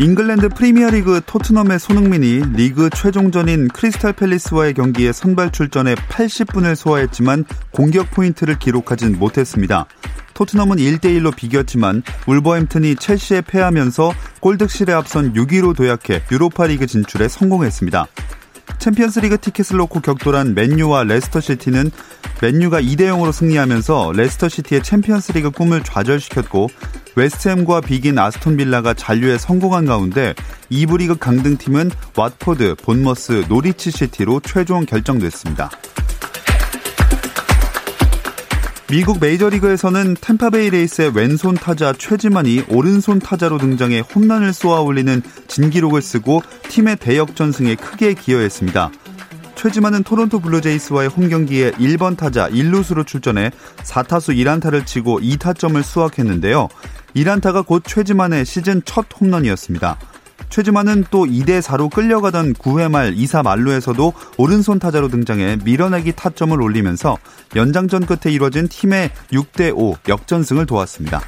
잉글랜드 프리미어리그 토트넘의 손흥민이 리그 최종전인 크리스탈 팰리스와의 경기에 선발 출전해 80분을 소화했지만 공격 포인트를 기록하진 못했습니다. 토트넘은 1대1로 비겼지만 울버햄튼이 첼시에 패하면서 골득실에 앞선 6위로 도약해 유로파리그 진출에 성공했습니다. 챔피언스리그 티켓을 놓고 격돌한 맨유와 레스터시티는 맨유가 2대 0으로 승리하면서 레스터시티의 챔피언스리그 꿈을 좌절시켰고 웨스트햄과 비긴 아스톤 빌라가 잔류에 성공한 가운데 2부 리그 강등팀은 왓포드, 본머스, 노리치 시티로 최종 결정됐습니다. 미국 메이저리그에서는 템파베이 레이스의 왼손 타자 최지만이 오른손 타자로 등장해 홈런을 쏘아 올리는 진기록을 쓰고 팀의 대역전승에 크게 기여했습니다. 최지만은 토론토 블루제이스와의 홈 경기에 1번 타자 1루수로 출전해 4타수 1안타를 치고 2타점을 수확했는데요. 1안타가 곧 최지만의 시즌 첫 홈런이었습니다. 최지만은 또 2대 4로 끌려가던 9회 말 2사 만루에서도 오른손 타자로 등장해 밀어내기 타점을 올리면서 연장전 끝에 이뤄진 팀의 6대 5 역전승을 도왔습니다.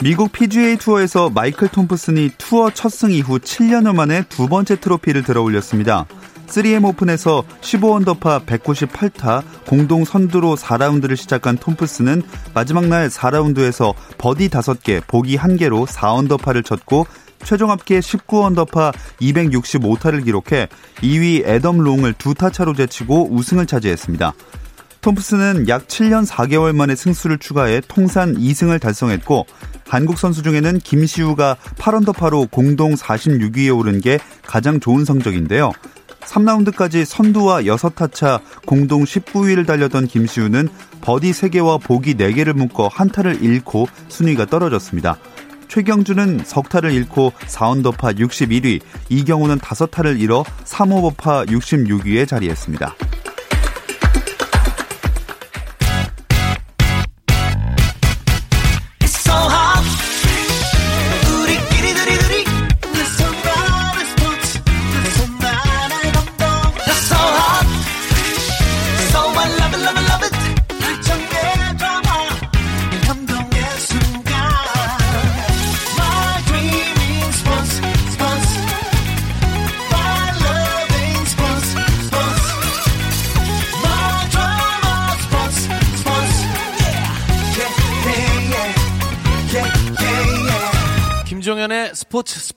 미국 PGA 투어에서 마이클 톰프슨이 투어 첫 승 이후 7년여 만에 두 번째 트로피를 들어 올렸습니다. 3M 오픈에서 15언더파 198타 공동 선두로 4라운드를 시작한 톰프슨은 마지막 날 4라운드에서 버디 5개, 보기 1개로 4언더파를 쳤고 최종 합계 19언더파 265타를 기록해 2위 애덤 롱을 두타 차로 제치고 우승을 차지했습니다. 톰프슨은 약 7년 4개월 만에 승수를 추가해 통산 2승을 달성했고 한국 선수 중에는 김시우가 8언더파로 공동 46위에 오른 게 가장 좋은 성적인데요. 3라운드까지 선두와 6타차 공동 19위를 달렸던 김시우는 버디 3개와 보기 4개를 묶어 한타를 잃고 순위가 떨어졌습니다. 최경주는 석타를 잃고 4언더파 61위, 이경우는 5타를 잃어 3오버파 66위에 자리했습니다.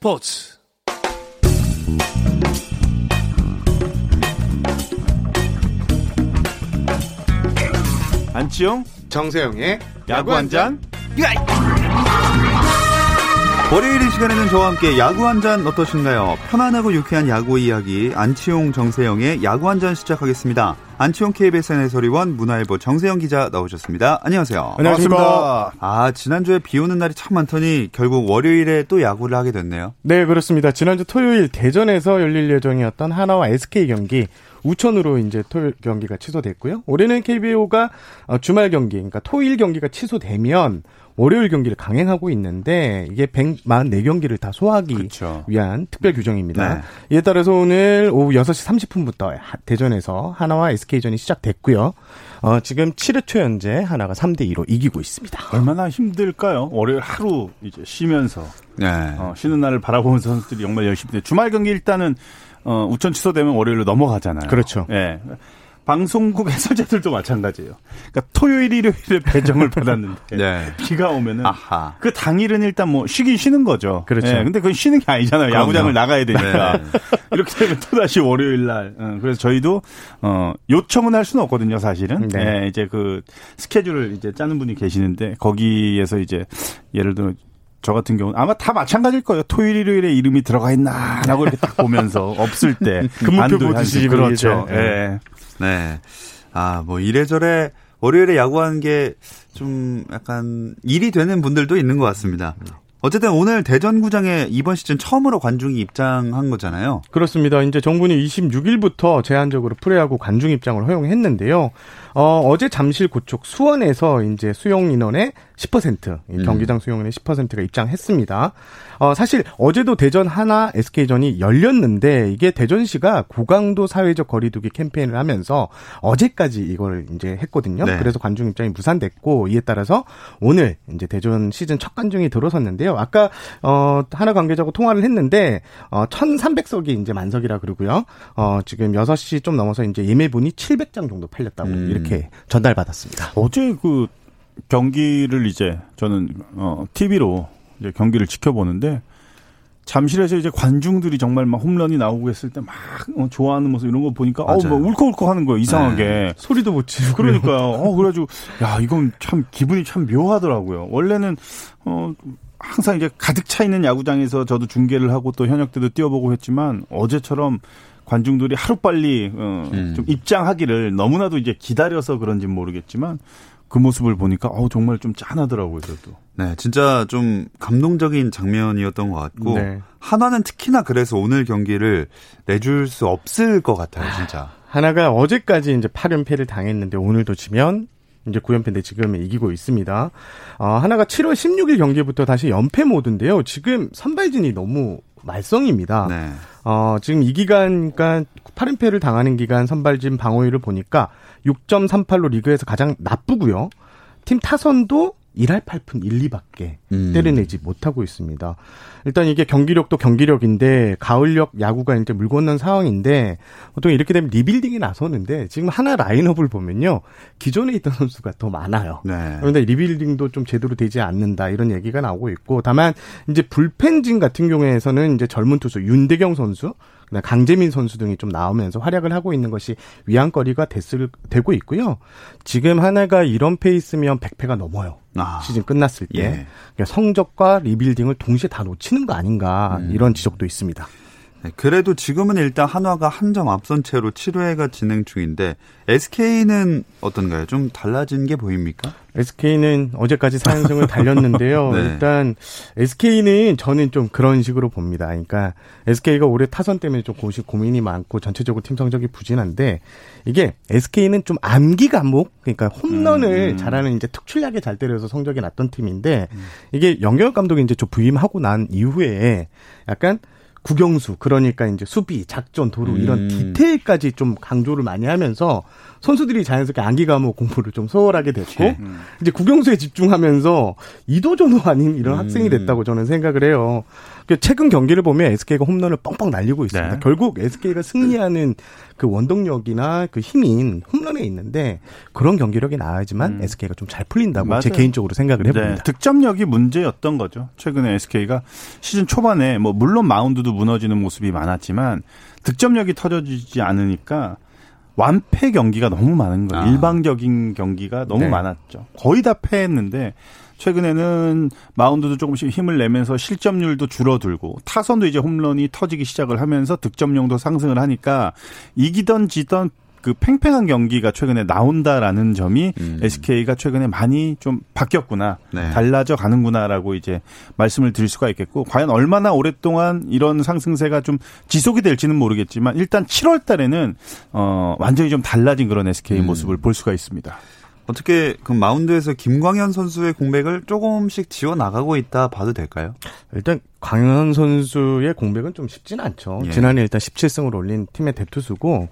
스포츠. 안치용 정세영의 야구 한 잔. 월요일 이 시간에는 저와 함께 야구 한 잔 어떠신가요? 편안하고 유쾌한 야구 이야기 안치용 정세영의 야구 한 잔 시작하겠습니다. 안치용 KBS 해설위원 문화일보 정세영 기자 나오셨습니다. 안녕하세요. 안녕하십니까. 아 지난주에 비 오는 날이 참 많더니 결국 월요일에 또 야구를 하게 됐네요. 네, 그렇습니다. 지난주 토요일 대전에서 열릴 예정이었던 하나와 SK 경기 우천으로 이제 토요일 경기가 취소됐고요. 올해는 KBO가 어, 주말 경기, 그러니까 토일 경기가 취소되면 월요일 경기를 강행하고 있는데 이게 144경기를 다 소화하기 그렇죠. 위한 특별 규정입니다. 네. 이에 따라서 오늘 오후 6시 30분부터 대전에서 하나와 SK전이 시작됐고요. 어, 지금 7회 초 현재 하나가 3대 2로 이기고 있습니다. 얼마나 힘들까요? 월요일 하루 이제 쉬면서 네. 어, 쉬는 날을 바라보면서 선수들이 정말 열심히 해. 주말 경기 일단은 어, 우천 취소되면 월요일로 넘어가잖아요. 그렇죠. 예. 방송국 해설자들도 마찬가지예요. 그러니까 토요일, 일요일에 배정을 받았는데 네. 비가 오면은 아하. 그 당일은 일단 뭐 쉬긴 쉬는 거죠. 그렇죠. 예, 근데 그건 쉬는 게 아니잖아요. 그럼요. 야구장을 나가야 되니까. 네. 이렇게 되면 또 다시 월요일 날. 어, 그래서 저희도 어 요청은 할 수는 없거든요, 사실은. 네. 예, 이제 그 스케줄을 이제 짜는 분이 계시는데 거기에서 이제 예를 들어 저 같은 경우는 아마 다 마찬가지일 거예요. 토요일, 일요일에 이름이 들어가 있나라고 이렇게 딱 보면서 없을 때 근무표 안도의 보듯이. 그렇죠. 예. 네. 아, 뭐 이래저래 월요일에 야구하는 게 좀 약간 일이 되는 분들도 있는 것 같습니다. 어쨌든 오늘 대전구장에 이번 시즌 처음으로 관중이 입장한 거잖아요. 그렇습니다. 이제 정부는 26일부터 제한적으로 프레야구 관중 입장을 허용했는데요. 어, 어제 잠실 고척 수원에서 이제 수용 인원의 10%, 음. 경기장 수용 인원의 10%가 입장했습니다. 어, 사실 어제도 대전 하나 SK전이 열렸는데 이게 대전시가 고강도 사회적 거리두기 캠페인을 하면서 어제까지 이걸 이제 했거든요. 네. 그래서 관중 입장이 무산됐고 이에 따라서 오늘 이제 대전 시즌 첫 관중이 들어섰는데요. 아까 어 하나 관계자하고 통화를 했는데 어 1,300석이 이제 만석이라 그러고요. 어 지금 6시 좀 넘어서 이제 예매분이 700장 정도 팔렸다고 음. 이렇게 전달받았습니다. 어제 그 경기를 이제 저는 어 TV로 이제 경기를 지켜보는데 잠실에서 이제 관중들이 정말 막 홈런이 나오고 했을 때 막 좋아하는 모습 이런 거 보니까 어우. 막 울컥울컥 하는 거예요 이상하게 소리도 못 지르고 그러니까요 어 그래가지고 야 이건 참 기분이 참 묘하더라고요 원래는 어 항상 이제 가득 차 있는 야구장에서 저도 중계를 하고 또 현역 때도 뛰어보고 했지만 어제처럼 관중들이 하루 빨리 어, 음. 좀 입장하기를 너무나도 이제 기다려서 그런지 는 모르겠지만 그 모습을 보니까 어 정말 좀 짠하더라고요 저도. 네, 진짜 좀 감동적인 장면이었던 것 같고 네. 한화는 특히나 그래서 오늘 경기를 내줄 수 없을 것 같아요, 진짜. 하나가 어제까지 이제 8연패를 당했는데 오늘도 지면 이제 9연패인데 지금 이기고 있습니다. 어, 하나가 7월 16일 경기부터 다시 연패 모드인데요. 지금 선발진이 너무 말썽입니다. 네. 어, 지금 이 기간, 그러니까 8연패를 당하는 기간 선발진 방어율을 보니까 6.38로 리그에서 가장 나쁘고요. 팀 타선도 1할 8푼 1, 2밖에 음. 때려내지 못하고 있습니다. 일단 이게 경기력도 경기력인데 가을 야구가 이제 물 건넌 상황인데 보통 이렇게 되면 리빌딩이 나서는데 지금 한화 라인업을 보면요. 기존에 있던 선수가 더 많아요. 네. 그런데 리빌딩도 좀 제대로 되지 않는다 이런 얘기가 나오고 있고 다만 이제 불펜진 같은 경우에서는 이제 젊은 투수 윤대경 선수 강재민 선수 등이 좀 나오면서 활약을 하고 있는 것이 위안거리가 됐을 되고 있고요. 지금 하나가 이런 페이스면 100패가 넘어요. 아. 시즌 끝났을 때 예. 그러니까 성적과 리빌딩을 동시에 다 놓치는 거 아닌가 음. 이런 지적도 있습니다. 네, 그래도 지금은 일단 한화가 한 점 앞선 채로 7회가 진행 중인데 SK는 어떤가요? 좀 달라진 게 보입니까? SK는 어제까지 4연승을 달렸는데요. 네. 일단 SK는 저는 좀 그런 식으로 봅니다. 그러니까 SK가 올해 타선 때문에 좀 고시 고민이 많고 전체적으로 팀 성적이 부진한데 이게 SK는 좀 암기 과목 그러니까 홈런을 음. 잘하는 이제 특출나게 잘 때려서 성적이 났던 팀인데 이게 영경 감독이 이제 좀 부임하고 난 이후에 약간 국영수 그러니까 이제 수비, 작전, 도루 이런 음. 디테일까지 좀 강조를 많이 하면서 선수들이 자연스럽게 암기 과목 공부를 좀 소홀하게 됐고 네. 이제 국영수에 집중하면서 이도저도 아닌 이런 음. 학생이 됐다고 저는 생각을 해요. 그 최근 경기를 보면 SK가 홈런을 뻥뻥 날리고 있습니다. 네. 결국 SK가 승리하는 그 원동력이나 그 힘인 홈런에 있는데 그런 경기력이 나와야지만 SK가 좀 잘 풀린다고 제 맞아요. 개인적으로 생각을 해봅니다. 네, 득점력이 문제였던 거죠. 최근에 SK가 시즌 초반에 뭐 물론 마운드도 무너지는 모습이 많았지만 득점력이 터져지지 않으니까 완패 경기가 너무 많은 거예요. 아. 일방적인 경기가 너무 네. 많았죠. 거의 다 패했는데 최근에는 마운드도 조금씩 힘을 내면서 실점률도 줄어들고 타선도 이제 홈런이 터지기 시작을 하면서 득점력도 상승을 하니까 이기던 지던 그 팽팽한 경기가 최근에 나온다라는 점이 음. SK가 최근에 많이 좀 바뀌었구나, 네. 달라져 가는구나라고 이제 말씀을 드릴 수가 있겠고, 과연 얼마나 오랫동안 이런 상승세가 좀 지속이 될지는 모르겠지만, 일단 7월 달에는, 어, 완전히 좀 달라진 그런 SK 음. 모습을 볼 수가 있습니다. 어떻게 그 마운드에서 김광현 선수의 공백을 조금씩 지워 나가고 있다 봐도 될까요? 일단 광현 선수의 공백은 좀 쉽진 않죠. 예. 지난해 일단 17승을 올린 팀의 대투수고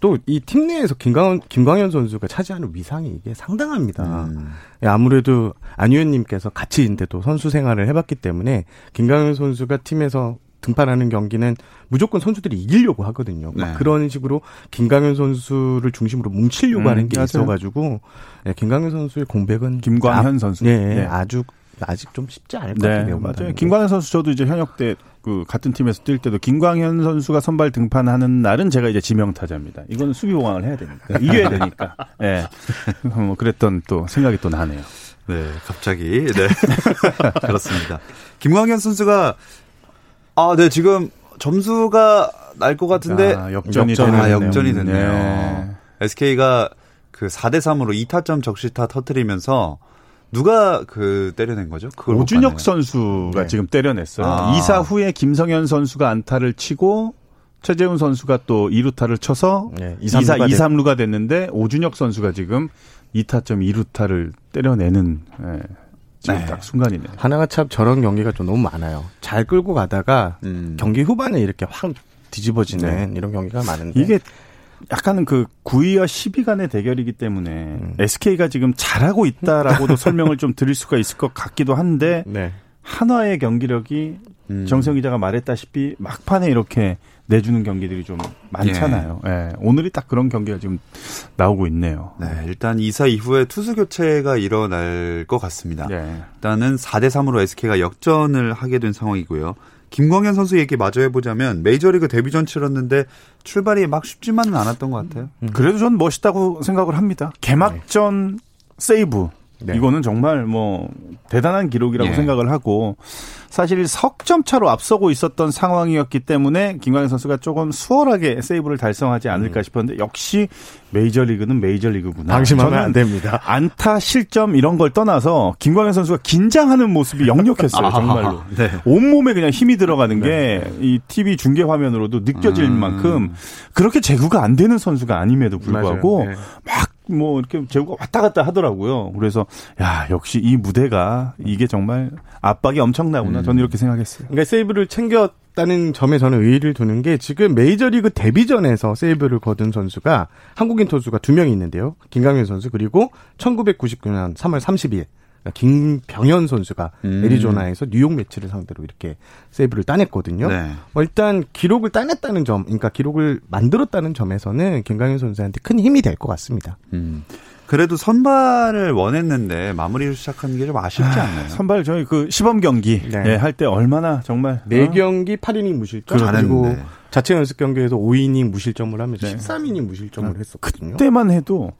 또 이 팀 내에서 김광현, 김광현 선수가 차지하는 위상이 이게 상당합니다. 음. 예, 아무래도 안 의원님께서 같이 인데 또 선수 생활을 해봤기 때문에 김광현 선수가 팀에서 등판하는 경기는 무조건 선수들이 이기려고 하거든요. 막 네. 그런 식으로 김광현 선수를 중심으로 뭉치려고 음, 하는 게 맞아요. 있어가지고 예, 김광현 선수의 공백은 김광현 아, 선수. 네, 네. 아주 아직 좀 쉽지 않을 것 네, 같아요. 맞아요. 김광현 선수 저도 이제 현역 때 그 같은 팀에서 뛸 때도 김광현 선수가 선발 등판하는 날은 제가 이제 지명 타자입니다. 이거는 수비 보강을 해야 되니까 이겨야 되니까. 예. 뭐 그랬던 또 생각이 또 나네요. 네, 갑자기. 네. 그렇습니다. 김광현 선수가, 아, 네, 지금 점수가 날 것 같은데, 아, 역전이 역전, 되네요. 아, 역전이 됐네요. SK가 그 4대 3으로 2타점 적시타 터트리면서 누가 그 때려낸 거죠? 그걸 못 오준혁. 선수가 네. 지금 때려냈어요. 아. 2사 후에 김성현 선수가 안타를 치고 최재훈 선수가 또 2루타를 쳐서 네, 2, 4, 2, 2, 3 3루가 됐는데 오준혁 선수가 지금 2타점 2루타를 때려내는 예, 지금 네. 딱 순간이네요. 하나가 참 저런 경기가 좀 너무 많아요. 잘 끌고 가다가 음. 경기 후반에 이렇게 확 뒤집어지는 이런 경기가 많은데 이게 약간은 그 9위와 10위 간의 대결이기 때문에 SK가 지금 잘하고 있다라고도 설명을 좀 드릴 수가 있을 것 같기도 한데 네. 한화의 경기력이 음. 정성 기자가 말했다시피 막판에 이렇게 내주는 경기들이 좀 많잖아요. 예, 오늘이 딱 그런 경기가 지금 나오고 있네요. 네, 일단 2사 이후에 투수 교체가 일어날 것 같습니다. 예. 일단은 4대 3으로 SK가 역전을 하게 된 상황이고요. 김광현 선수 얘기 마저 해보자면 메이저리그 데뷔전 치렀는데 출발이 막 쉽지만은 않았던 것 같아요. 그래도 전 멋있다고 생각을 합니다. 개막전 세이브. 네. 이거는 정말 뭐 대단한 기록이라고 예. 생각을 하고 사실 석점 차로 앞서고 있었던 상황이었기 때문에 김광현 선수가 조금 수월하게 세이브를 달성하지 않을까 싶었는데 역시 메이저리그는 메이저리그구나. 방심하면 안 됩니다. 안타 실점 이런 걸 떠나서 김광현 선수가 긴장하는 모습이 역력했어요 정말로 네. 온몸에 그냥 힘이 들어가는 게 이 TV 중계 화면으로도 느껴질 음. 만큼 그렇게 제구가 안 되는 선수가 아님에도 불구하고. 네. 막 뭐 이렇게 제구가 왔다 갔다 하더라고요. 그래서 야 역시 이 무대가 이게 정말 압박이 엄청나구나. 저는 이렇게 생각했어요. 그러니까 세이브를 챙겼다는 점에 저는 의의를 두는 게 지금 메이저리그 데뷔전에서 세이브를 거둔 선수가 한국인 투수가 두 명이 있는데요. 김강현 선수 그리고 1999년 3월 30일 김병현 선수가 음. 애리조나에서 뉴욕 매치를 상대로 이렇게 세이브를 따냈거든요. 네. 뭐 일단 기록을 따냈다는 점, 그러니까 기록을 만들었다는 점에서는 김강현 선수한테 큰 힘이 될 것 같습니다. 음. 그래도 선발을 원했는데 마무리를 시작하는 게 좀 아쉽지 않나요? 선발 저희 그 시범 경기 네. 예, 할때 얼마나 정말 네 어? 경기 8이닝 무실점 잘했는데. 그리고 자체 연습 경기에서 5이닝 무실점을 하면서 네. 13이닝 무실점을 했었거든요. 그때만 해도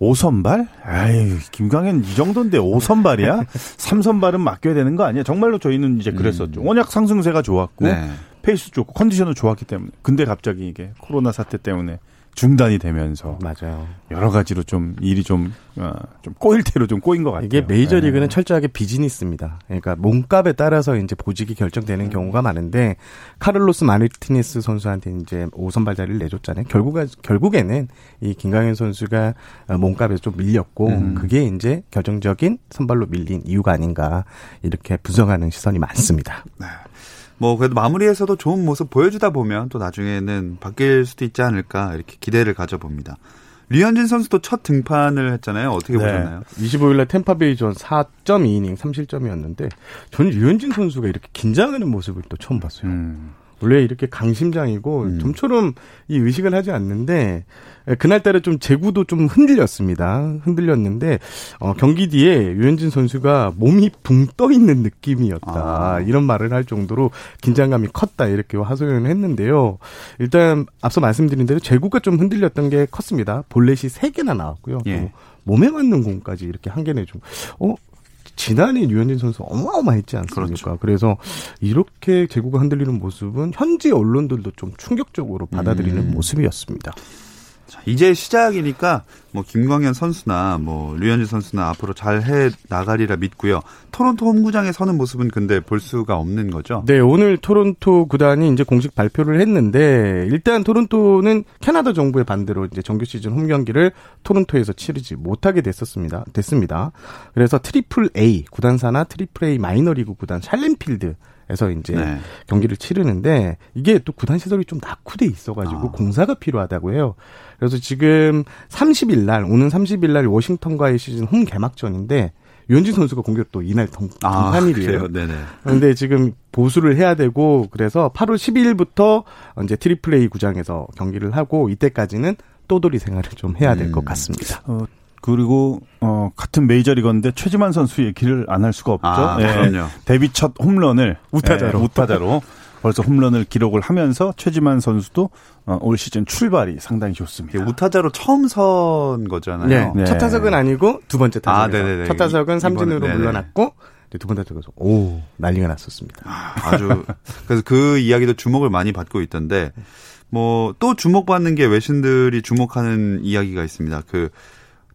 5선발? 아유, 김광현 이 정도인데 5선발이야? 3선발은 맡겨야 되는 거 아니야? 정말로 저희는 이제 그랬었죠. 워낙 상승세가 좋았고, 네. 페이스 좋고, 컨디션도 좋았기 때문에. 근데 갑자기 이게 코로나 사태 때문에 중단이 되면서 맞아요. 여러 가지로 좀 일이 좀, 어, 좀 꼬일 대로 좀 꼬인 것 같아요. 이게 메이저 리그는 네. 철저하게 비즈니스입니다. 그러니까 몸값에 따라서 이제 보직이 결정되는 경우가 많은데 카를로스 마르티네스 선수한테 이제 5선발 자리를 내줬잖아요. 결국 결국에는 이 김강현 선수가 몸값에 좀 밀렸고 음. 그게 이제 결정적인 선발로 밀린 이유가 아닌가 이렇게 분석하는 시선이 많습니다. 뭐 그래도 마무리에서도 좋은 모습 보여주다 보면 또 나중에는 바뀔 수도 있지 않을까 이렇게 기대를 가져봅니다. 류현진 선수도 첫 등판을 했잖아요. 어떻게 네. 보셨나요? 25일날 템파베이전 4.2이닝 3실점이었는데 저는 류현진 선수가 이렇게 긴장하는 모습을 또 처음 봤어요. 음. 원래 이렇게 강심장이고 음. 좀처럼 이 의식을 하지 않는데 그날따라 좀 제구도 좀 흔들렸습니다. 흔들렸는데 어, 경기 뒤에 유현진 선수가 몸이 붕 떠 있는 느낌이었다 아. 이런 말을 할 정도로 긴장감이 컸다 이렇게 하소연을 했는데요. 일단 앞서 말씀드린 대로 제구가 좀 흔들렸던 게 컸습니다. 볼넷이 세 개나 나왔고요. 또 예. 몸에 맞는 공까지 이렇게 한 개내 좀 어. 지난해 류현진 선수 어마어마했지 않습니까? 그렇죠. 그래서 이렇게 제구가 흔들리는 모습은 현지 언론들도 좀 충격적으로 받아들이는 음. 모습이었습니다. 자, 이제 시작이니까 뭐 김광현 선수나 뭐 류현진 선수나 앞으로 잘 해 나가리라 믿고요. 토론토 홈구장에 서는 모습은 근데 볼 수가 없는 거죠. 네, 오늘 토론토 구단이 이제 공식 발표를 했는데 일단 토론토는 캐나다 정부의 반대로 이제 정규 시즌 홈 경기를 토론토에서 치르지 못하게 됐었습니다. 됐습니다. 그래서 트리플 A 구단사나 트리플 A 마이너리그 구단 살렌필드 에서 이제 네. 경기를 치르는데 이게 또 구단 시설이 좀 낙후돼 있어가지고 아. 공사가 필요하다고 해요. 그래서 지금 30일 날 오는 30일 날 워싱턴과의 시즌 홈 개막전인데 류현진 선수가 공교롭게도 이날 등, 아, 등판일이에요. 그래요? 네네. 그런데 지금 보수를 해야 되고 그래서 8월 12일부터 이제 트리플 A 구장에서 경기를 하고 이때까지는 떠돌이 생활을 좀 해야 될것 음. 같습니다. 어, 그리고 어 같은 메이저리거인데 최지만 선수 얘기를 안 할 수가 없죠. 아, 예. 그럼요. 데뷔 첫 홈런을 우타자로. 예, 우타자로 벌써 홈런을 기록을 하면서 최지만 선수도 어, 올 시즌 출발이 상당히 좋습니다. 우타자로 처음 선 거잖아요. 네. 네. 첫 타석은 아니고 두 번째 아, 타석에서 네네네. 첫 타석은 이- 삼진으로. 물러났고 두 번째 타석에서 오 난리가 났었습니다. 아주 그래서 그 이야기도 주목을 많이 받고 있던데 뭐 또 주목받는 게 외신들이 주목하는 이야기가 있습니다. 그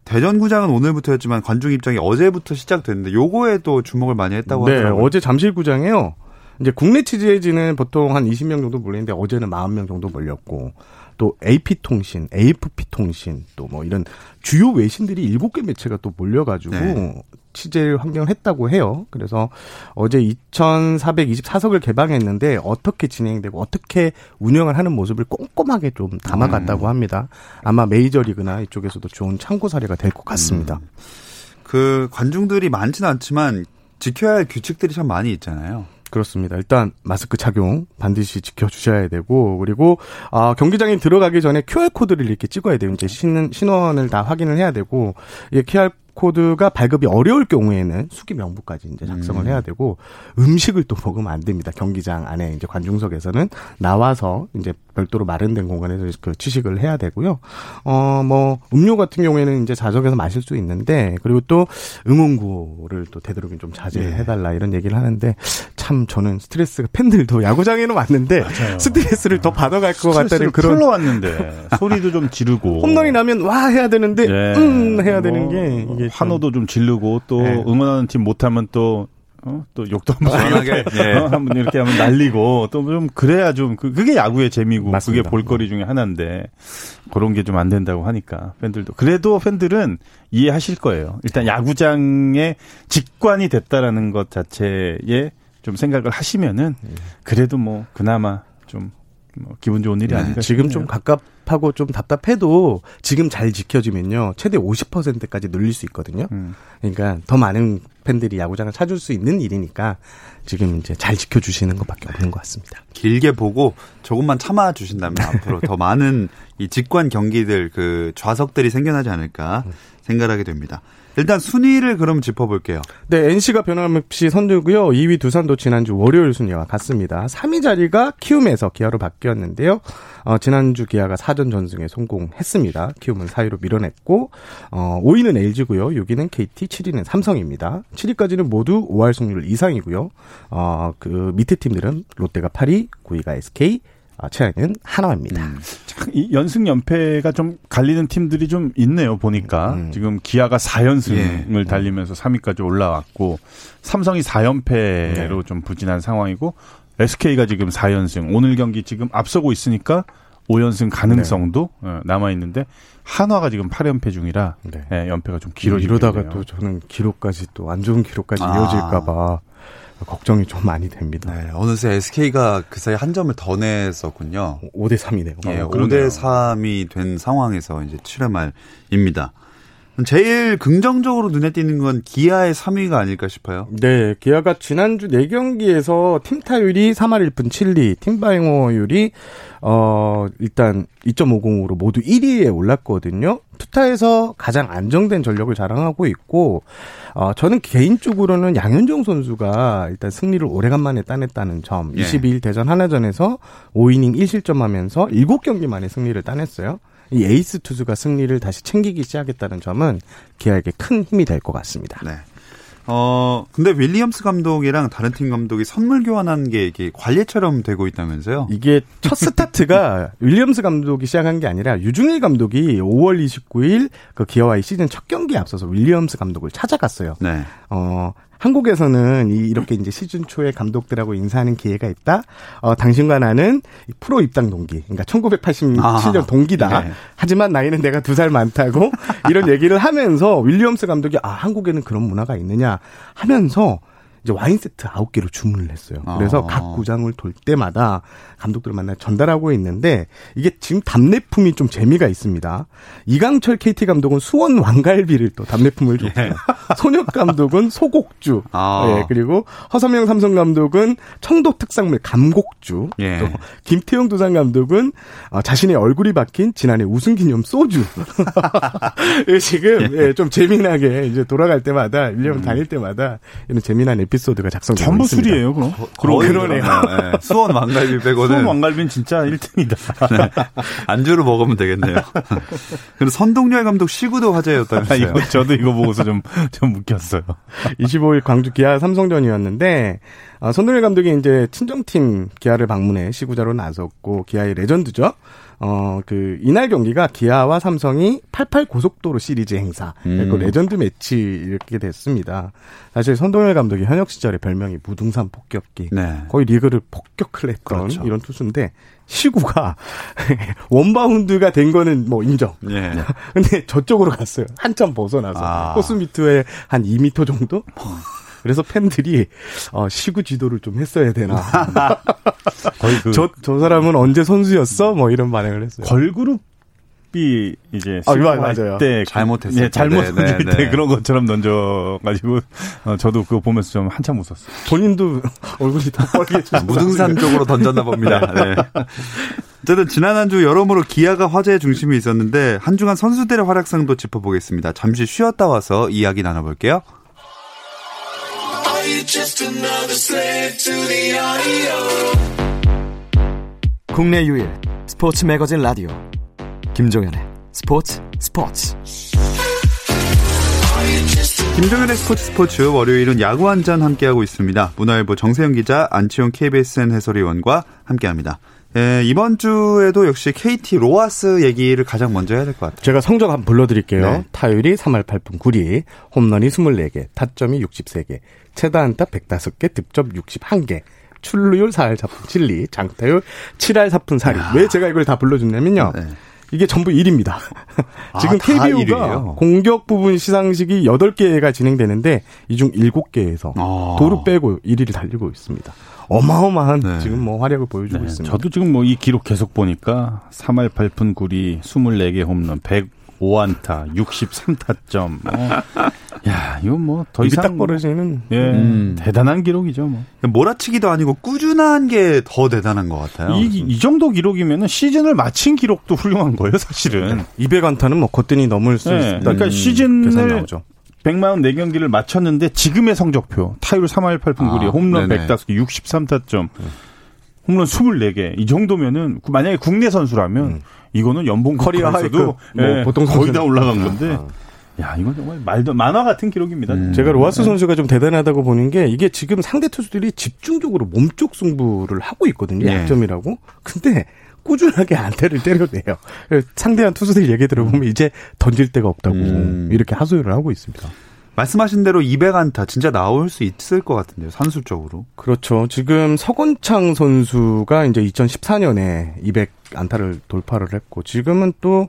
대전구장은 오늘부터였지만 관중 입장이 어제부터 시작됐는데 요거에 또 주목을 많이 했다고 네, 하더라고요. 어제 잠실구장에요. 이제 국내 취재진은 보통 한 20명 정도 몰리는데 어제는 40명 정도 몰렸고 또 AP통신, AFP통신 또 뭐 이런 주요 외신들이 7개 매체가 또 몰려가지고 네. 취재 환경을 했다고 해요. 그래서 어제 2,424석을 개방했는데 어떻게 진행되고 어떻게 운영을 하는 모습을 꼼꼼하게 좀 담아갔다고 합니다. 아마 메이저리그나 이쪽에서도 좋은 참고 사례가 될 것 같습니다. 그 관중들이 많지는 않지만 지켜야 할 규칙들이 참 많이 있잖아요. 그렇습니다. 일단 마스크 착용 반드시 지켜주셔야 되고 그리고 아, 경기장에 들어가기 전에 QR 코드를 이렇게 찍어야 돼요. 이제 신, 신원을 다 확인을 해야 되고 이 QR 코드가 발급이 어려울 경우에는 수기 명부까지 이제 작성을 음. 해야 되고 음식을 또 먹으면 안 됩니다. 경기장 안에 이제 관중석에서는 나와서 이제 별도로 마련된 공간에서 그 취식을 해야 되고요. 어 뭐 음료 같은 경우에는 이제 좌석에서 마실 수 있는데 그리고 또 응원구를 또 되도록이면 좀 자제해 달라 이런 얘기를 하는데 참 저는 스트레스가 팬들도 야구장에는 왔는데 스트레스를 더 받아갈 것 같다는 그런 풀러 왔는데 소리도 좀 지르고 홈런이 나면 와 해야 되는데 예. 음 해야 되는 뭐게 이게 좀- 환호도 좀 지르고 또 네. 응원하는 팀 못하면 또 어? 또 욕도 한번 시원하게, 이렇게 예. 어? 한번 이렇게 하면 날리고 또 좀 그래야 좀 그, 그게 야구의 재미고 맞습니다. 그게 볼거리 중에 하나인데 그런 게 좀 안 된다고 하니까 팬들도 그래도 팬들은 이해하실 거예요. 일단 야구장에 직관이 됐다라는 것 자체에 좀 생각을 하시면은 그래도 뭐 그나마 좀 뭐 기분 좋은 일이 네, 아닌가 지금 싶네요. 좀 갑갑하고 좀 답답해도 지금 잘 지켜지면요 최대 50%까지 늘릴 수 있거든요. 음. 그러니까 더 많은 팬들이 야구장을 찾을 수 있는 일이니까 지금 이제 잘 지켜주시는 것밖에 없는 것 같습니다. 길게 보고 조금만 참아 주신다면 앞으로 더 많은 이 직관 경기들 그 좌석들이 생겨나지 않을까 생각하게 됩니다. 일단 순위를 그럼 짚어볼게요. 네, NC가 변함없이 선두고요. 2위 두산도 지난주 월요일 순위와 같습니다. 3위 자리가 키움에서 기아로 바뀌었는데요. 어, 지난주 기아가 4전 전승에 성공했습니다. 키움은 4위로 밀어냈고 어, 5위는 LG고요. 6위는 KT, 7위는 삼성입니다. 7위까지는 모두 5할 승률 이상이고요. 어, 그 밑에 팀들은 롯데가 8위, 9위가 SK, 아, 최하위는 하나입니다. 이 연승 연패가 좀 갈리는 팀들이 좀 있네요. 보니까 음. 지금 기아가 4연승을 예. 달리면서 3위까지 올라왔고 삼성이 4연패로 좀 부진한 상황이고 SK가 지금 4연승 오늘 경기 지금 앞서고 있으니까 5연승 가능성도 어, 남아 있는데 한화가 지금 8연패 중이라 네. 예, 연패가 좀 길어 이러다가. 또 저는 기록까지 또 안 좋은 기록까지 아. 이어질까 봐 걱정이 좀 많이 됩니다. 네, 어느새 SK가 그 사이 한 점을 더 냈었군요. 5대 3이네요. 예, 어, 그러네요. 5대 3이 된 상황에서 이제 7회 말입니다. 제일 긍정적으로 눈에 띄는 건 기아의 3위가 아닐까 싶어요. 네, 기아가 지난주 4경기에서 팀 타율이 3할 1푼 7리, 팀 방어율이 어 일단 2.50으로 모두 1위에 올랐거든요. 투타에서 가장 안정된 전력을 자랑하고 있고 어 저는 개인적으로는 양현종 선수가 일단 승리를 오래간만에 따냈다는 점. 예. 22일 대전 한화전에서 5이닝 1실점하면서 7경기 만에 승리를 따냈어요. 이 에이스 투수가 승리를 다시 챙기기 시작했다는 점은 기아에게 큰 힘이 될 것 같습니다. 네. 어, 근데 윌리엄스 감독이랑 다른 팀 감독이 선물 교환한 게 이게 관례처럼 되고 있다면서요? 이게 첫 스타트가 윌리엄스 감독이 시작한 게 아니라 류중일 감독이 5월 29일 그 기아와의 시즌 첫 경기에 앞서서 윌리엄스 감독을 찾아갔어요. 네. 어, 한국에서는 이- 이렇게 이제 시즌 초에 감독들하고 인사하는 기회가 있다. 어, 당신과 나는 이 프로 입당 동기. 그러니까 1987년 아, 동기다. 네. 하지만 나이는 내가 두 살 많다고 이런 얘기를 하면서 윌리엄스 감독이 아, 한국에는 그런 문화가 있느냐 하면서 이제 와인 세트 아홉 개를 주문을 했어요. 그래서 아. 각 구장을 돌 때마다 감독들을 만나 전달하고 있는데 이게 지금 답례품이 좀 재미가 있습니다. 이강철 KT 감독은 수원 왕갈비를 또 답례품을 줬고요. 손혁 감독은 소곡주. 아. 예, 그리고 허삼영 삼성 감독은 청도 특산물 감곡주. 예. 또 김태형 두산 감독은 어, 자신의 얼굴이 박힌 지난해 우승 기념 소주. 예, 지금 예, 좀 재미나게 이제 돌아갈 때마다 음. 1년 다닐 때마다 이런 재미난 에피 소드가 작성되고 전부 있습니다. 술이에요, 그럼. 거의 그러네요. 그러네요. 네. 수원 왕갈비 빼고는 수원 왕갈비는 진짜 1등이다. 안주로 먹으면 되겠네요. 그리고 선동열 감독 시구도 아, 화제였다면서요. 이거 저도 이거 보고서 좀, 좀 웃겼어요. 25일 광주 기아 삼성전이었는데 어, 선동열 감독이 이제 친정팀 기아를 방문해 시구자로 나섰고 기아의 레전드죠. 어, 그, 이날 경기가 기아와 삼성이 88 고속도로 시리즈 행사. 음. 그 레전드 매치 이렇게 됐습니다. 사실 선동열 감독이 현역 시절에 별명이 무등산 폭격기. 네. 거의 리그를 폭격을 했던 그렇죠. 이런 투수인데, 시구가 원바운드가 된 거는 뭐 인정. 네. 근데 저쪽으로 갔어요. 한참 벗어나서. 아. 코스 미터에 한 2미터 정도? 그래서 팬들이 어, 시구 지도를 좀 했어야 되나. 거의 그 저, 저 사람은 언제 선수였어? 뭐 이런 반응을 했어요. 걸그룹 이 이제 아, 맞아요. 때 잘못했을 네, 잘못했을 네, 네, 때 그런 것처럼 던져가지고 어, 저도 그거 보면서 좀 한참 웃었어요. 본인도 얼굴이 다 빨개져. 무등산 쪽으로 던졌나 봅니다. 네. 어쨌든 지난 한 주 여러모로 기아가 화제의 중심이 있었는데 한 주간 선수들의 활약상도 짚어보겠습니다. 잠시 쉬었다 와서 이야기 나눠볼게요. 국내 유일 스포츠 매거진 라디오 김종현의 스포츠 스포츠 김종현의 스포츠 스포츠 월요일은 야구 한 잔 함께하고 있습니다. 문화일보 정세영 기자 안치용 KBSN 해설위원과 함께합니다. 예, 이번 주에도 역시 KT 로하스 얘기를 가장 먼저 해야 될 것 같아요. 제가 성적 한번 불러드릴게요. 네. 타율이 3할 8분 9리, 홈런이 24개, 타점이 63개, 최다 안타 105개, 득점 61개, 출루율 4할 4푼 7리, 장타율 7할 4푼 4리. 왜 제가 이걸 다 불러줬냐면요. 네. 이게 전부 1입니다. 지금 아, KBO가 공격 부분 시상식이 8개가 진행되는데 이 중 7개에서 아. 도루 빼고 1위를 달리고 있습니다. 어마어마한 네. 지금 뭐 활약을 보여주고 네. 있습니다. 저도 지금 뭐 이 기록 계속 보니까 3할 8푼 9리 24개 홈런 105안타 63타점. 뭐. 야, 이거 뭐더 이상 딱 벌어지는 예, 음. 대단한 기록이죠, 뭐. 몰아치기도 아니고 꾸준한 게 더 대단한 것 같아요. 이, 이 정도 기록이면은 시즌을 마친 기록도 훌륭한 거예요, 사실은. 200안타는 뭐 거뜬히 넘을 수 네, 있다. 그러니까 시즌을 104경기를 마쳤는데 지금의 성적표 타율 3할 8푼 9리 아, 홈런 네네. 105개 63타점 홈런 24개 이 정도면은 만약에 국내 선수라면 음. 이거는 연봉 커리어 하이도 뭐 네, 보통 거의 다 올라간 건데 아. 야, 이건 정말 말도 만화 같은 기록입니다. 음. 제가 로하스 네. 선수가 좀 대단하다고 보는 게 이게 지금 상대 투수들이 집중적으로 몸쪽 승부를 하고 있거든요. 네. 약점이라고. 근데 꾸준하게 안타를 때려내요. 상대한 투수들 얘기 들어보면 음. 이제 던질 데가 없다고 음. 이렇게 하소연을 하고 있습니다. 말씀하신 대로 200안타 진짜 나올 수 있을 것 같은데요, 산술적으로. 그렇죠. 지금 서건창 선수가 이제 2014년에 200안타를 돌파를 했고 지금은 또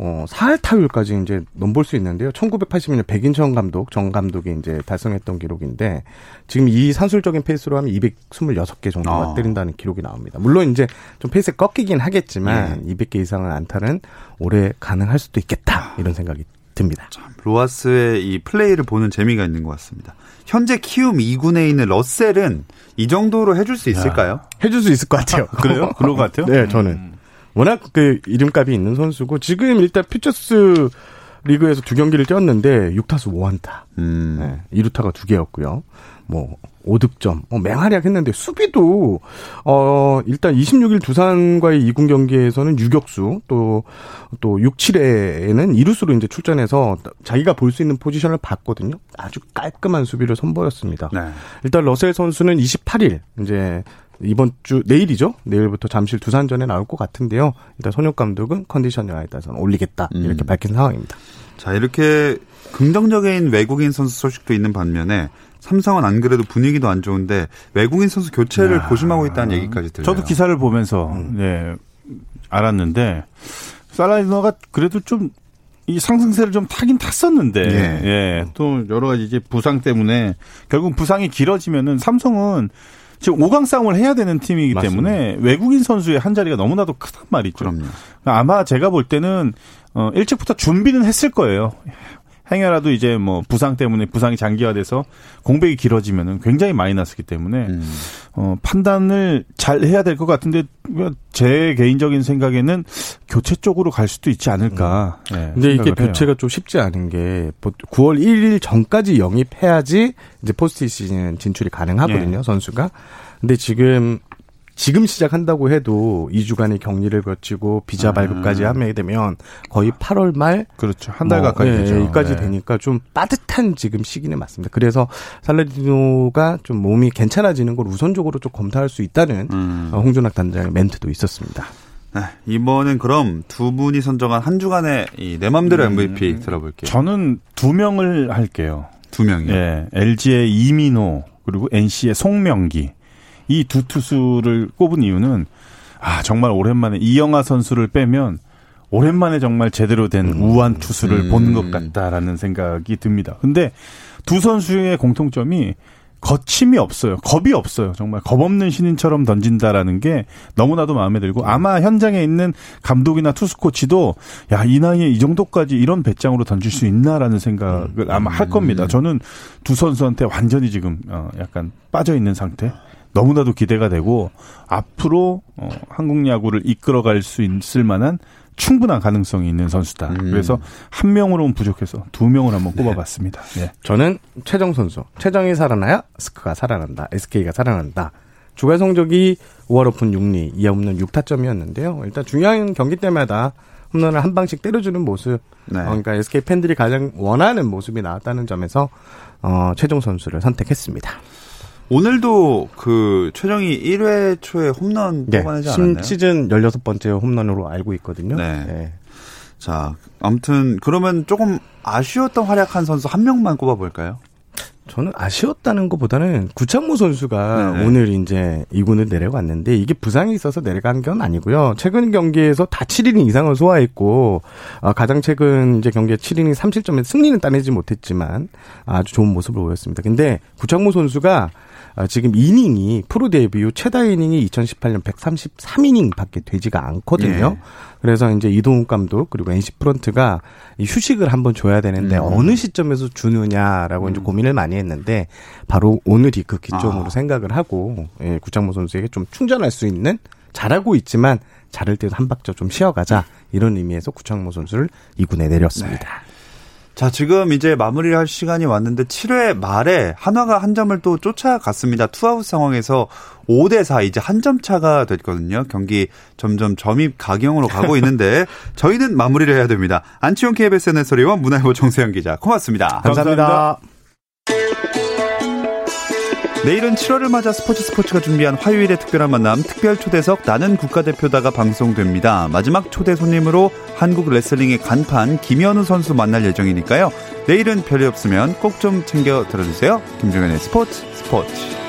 어, 4할 타율까지 이제 넘볼 수 있는데요. 1980년 백인천 감독, 전 감독이 이제 달성했던 기록인데, 지금 이 산술적인 페이스로 하면 226개 정도가 아. 때린다는 기록이 나옵니다. 물론 이제 좀 페이스 꺾이긴 하겠지만, 네. 200개 이상은 안타는 올해 가능할 수도 있겠다. 이런 생각이 듭니다. 참, 로하스의 이 플레이를 보는 재미가 있는 것 같습니다. 현재 키움 2군에 있는 러셀은 이 정도로 해줄 수 있을까요? 야. 해줄 수 있을 것 같아요. 그래요? 그런 것 같아요? 네, 저는. 음. 워낙 그 이름값이 있는 선수고 지금 일단 퓨처스 리그에서 두 경기를 뛰었는데 6타수 5안타. 음. 네, 2루타가 두 개였고요. 뭐 5득점, 뭐 맹활약 했는데 수비도 어 일단 26일 두산과의 2군 경기에서는 유격수 또 또 6, 7회에는 이루수로 이제 출전해서 자기가 볼 수 있는 포지션을 봤거든요. 아주 깔끔한 수비를 선보였습니다. 네. 일단 러셀 선수는 28일 이제 이번 주 내일이죠. 내일부터 잠실 두산전에 나올 것 같은데요. 일단 손혁 감독은 컨디션 여하에 따라서는 올리겠다 음. 이렇게 밝힌 상황입니다. 자 이렇게 긍정적인 외국인 선수 소식도 있는 반면에 삼성은 안 그래도 분위기도 안 좋은데 외국인 선수 교체를 야. 고심하고 있다는 얘기까지 들려요. 저도 기사를 보면서 음. 네, 알았는데 살라이너가 그래도 좀 이 상승세를 좀 타긴 탔었는데 예. 예. 또 여러 가지 이제 부상 때문에 결국 부상이 길어지면은 삼성은 지금 5강 싸움을 해야 되는 팀이기 맞습니다. 때문에 외국인 선수의 한 자리가 너무나도 크단 말이죠. 그럼요. 아마 제가 볼 때는 어 일찍부터 준비는 했을 거예요. 행여라도 이제 뭐 부상 때문에 부상이 장기화돼서 공백이 길어지면은 굉장히 많이 났었기 때문에 음. 어 판단을 잘 해야 될 것 같은데 제 개인적인 생각에는 교체 쪽으로 갈 수도 있지 않을까. 음. 네, 근데 이게 교체가 좀 쉽지 않은 게 9월 1일 전까지 영입해야지 이제 포스트 시즌 진출이 가능하거든요, 네. 선수가. 근데 지금 지금 시작한다고 해도 2주간의 격리를 거치고 비자 아. 발급까지 하게 되면 거의 8월 말 그렇죠 한달 뭐, 가까이 예, 되죠. 여기까지 네. 되니까 좀 빠듯한 지금 시기는 맞습니다. 그래서 살라디노가 좀 몸이 괜찮아지는 걸 우선적으로 좀 검토할 수 있다는 음. 홍준학 단장의 멘트도 있었습니다. 네, 이번엔 그럼 두 분이 선정한 한 주간의 이내 맘대로 음. MVP 들어볼게요. 저는 두 명을 할게요. 두 명이요. 예, LG의 이민호 그리고 NC의 송명기 이 두 투수를 꼽은 이유는 아 정말 오랜만에 이영하 선수를 빼면 오랜만에 정말 제대로 된 우한 투수를 음. 본것 같다라는 생각이 듭니다. 근데 두 선수의 공통점이 거침이 없어요. 겁이 없어요. 정말 겁 없는 신인처럼 던진다라는 게 너무나도 마음에 들고 아마 현장에 있는 감독이나 투수 코치도 야, 이 나이에 이 정도까지 이런 배짱으로 던질 수 있나라는 생각을 아마 할 겁니다. 저는 두 선수한테 완전히 지금 어, 약간 빠져 있는 상태. 너무나도 기대가 되고 앞으로 어, 한국 야구를 이끌어갈 수 있을 만한 충분한 가능성이 있는 선수다. 음. 그래서 한 명으로는 부족해서 두 명을 한번 꼽아봤습니다. 예. 저는 최정 선수. 최정이 살아나야 스크가 살아난다. SK가 살아난다. 주간 성적이 5월 오픈 6리, 2하 홈런 6타점이었는데요. 일단 중요한 경기 때마다 홈런을 한 방씩 때려주는 모습. 네. 어, 그러니까 SK 팬들이 가장 원하는 모습이 나왔다는 점에서 어, 최종 선수를 선택했습니다. 오늘도 그 최정이 1회 초에 홈런 네, 뽑아내지 신- 않았나요? 시즌 16번째 홈런으로 알고 있거든요. 네. 네. 자, 아무튼 그러면 조금 아쉬웠던 활약한 선수 한 명만 꼽아볼까요? 저는 아쉬웠다는 것보다는 구창모 선수가 네네. 오늘 이제 2군을 내려갔는데 이게 부상이 있어서 내려간 건 아니고요. 최근 경기에서 다 7이닝 이상을 소화했고 어, 가장 최근 이제 경기에 7이닝 3실점에 승리는 따내지 못했지만 아주 좋은 모습을 보였습니다. 근데 구창모 선수가 어, 지금 이닝이 프로 데뷔 후 최다 이닝이 2018년 133이닝밖에 되지가 않거든요. 예. 그래서 이제 이동욱 감독 그리고 NC 프런트가 이 휴식을 한번 줘야 되는데 음. 어느 시점에서 주느냐라고 이제 고민을 많이 했는데 바로 오늘이 그 기점으로 아. 생각을 하고 예, 구창모 선수에게 좀 충전할 수 있는 잘하고 있지만 잘할 때도 한 박자 좀 쉬어가자 이런 의미에서 구창모 선수를 2군에 내렸습니다. 자, 지금 이제 마무리를 할 시간이 왔는데 7회 말에 한화가 한 점을 또 쫓아갔습니다. 투아웃 상황에서 5대 4 이제 한 점 차가 됐거든요. 경기 점점 점입 가경으로 가고 있는데 저희는 마무리를 해야 됩니다. 안치홍 KBS 해설위와 문화일보 정세영 기자 고맙습니다. 감사합니다. 내일은 7월을 맞아 스포츠 스포츠가 준비한 화요일의 특별한 만남 특별 초대석 나는 국가대표다가 방송됩니다. 마지막 초대 손님으로 한국 레슬링의 간판 김현우 선수 만날 예정이니까요. 내일은 별이 없으면 꼭 좀 챙겨 들어주세요. 김종현의 스포츠 스포츠.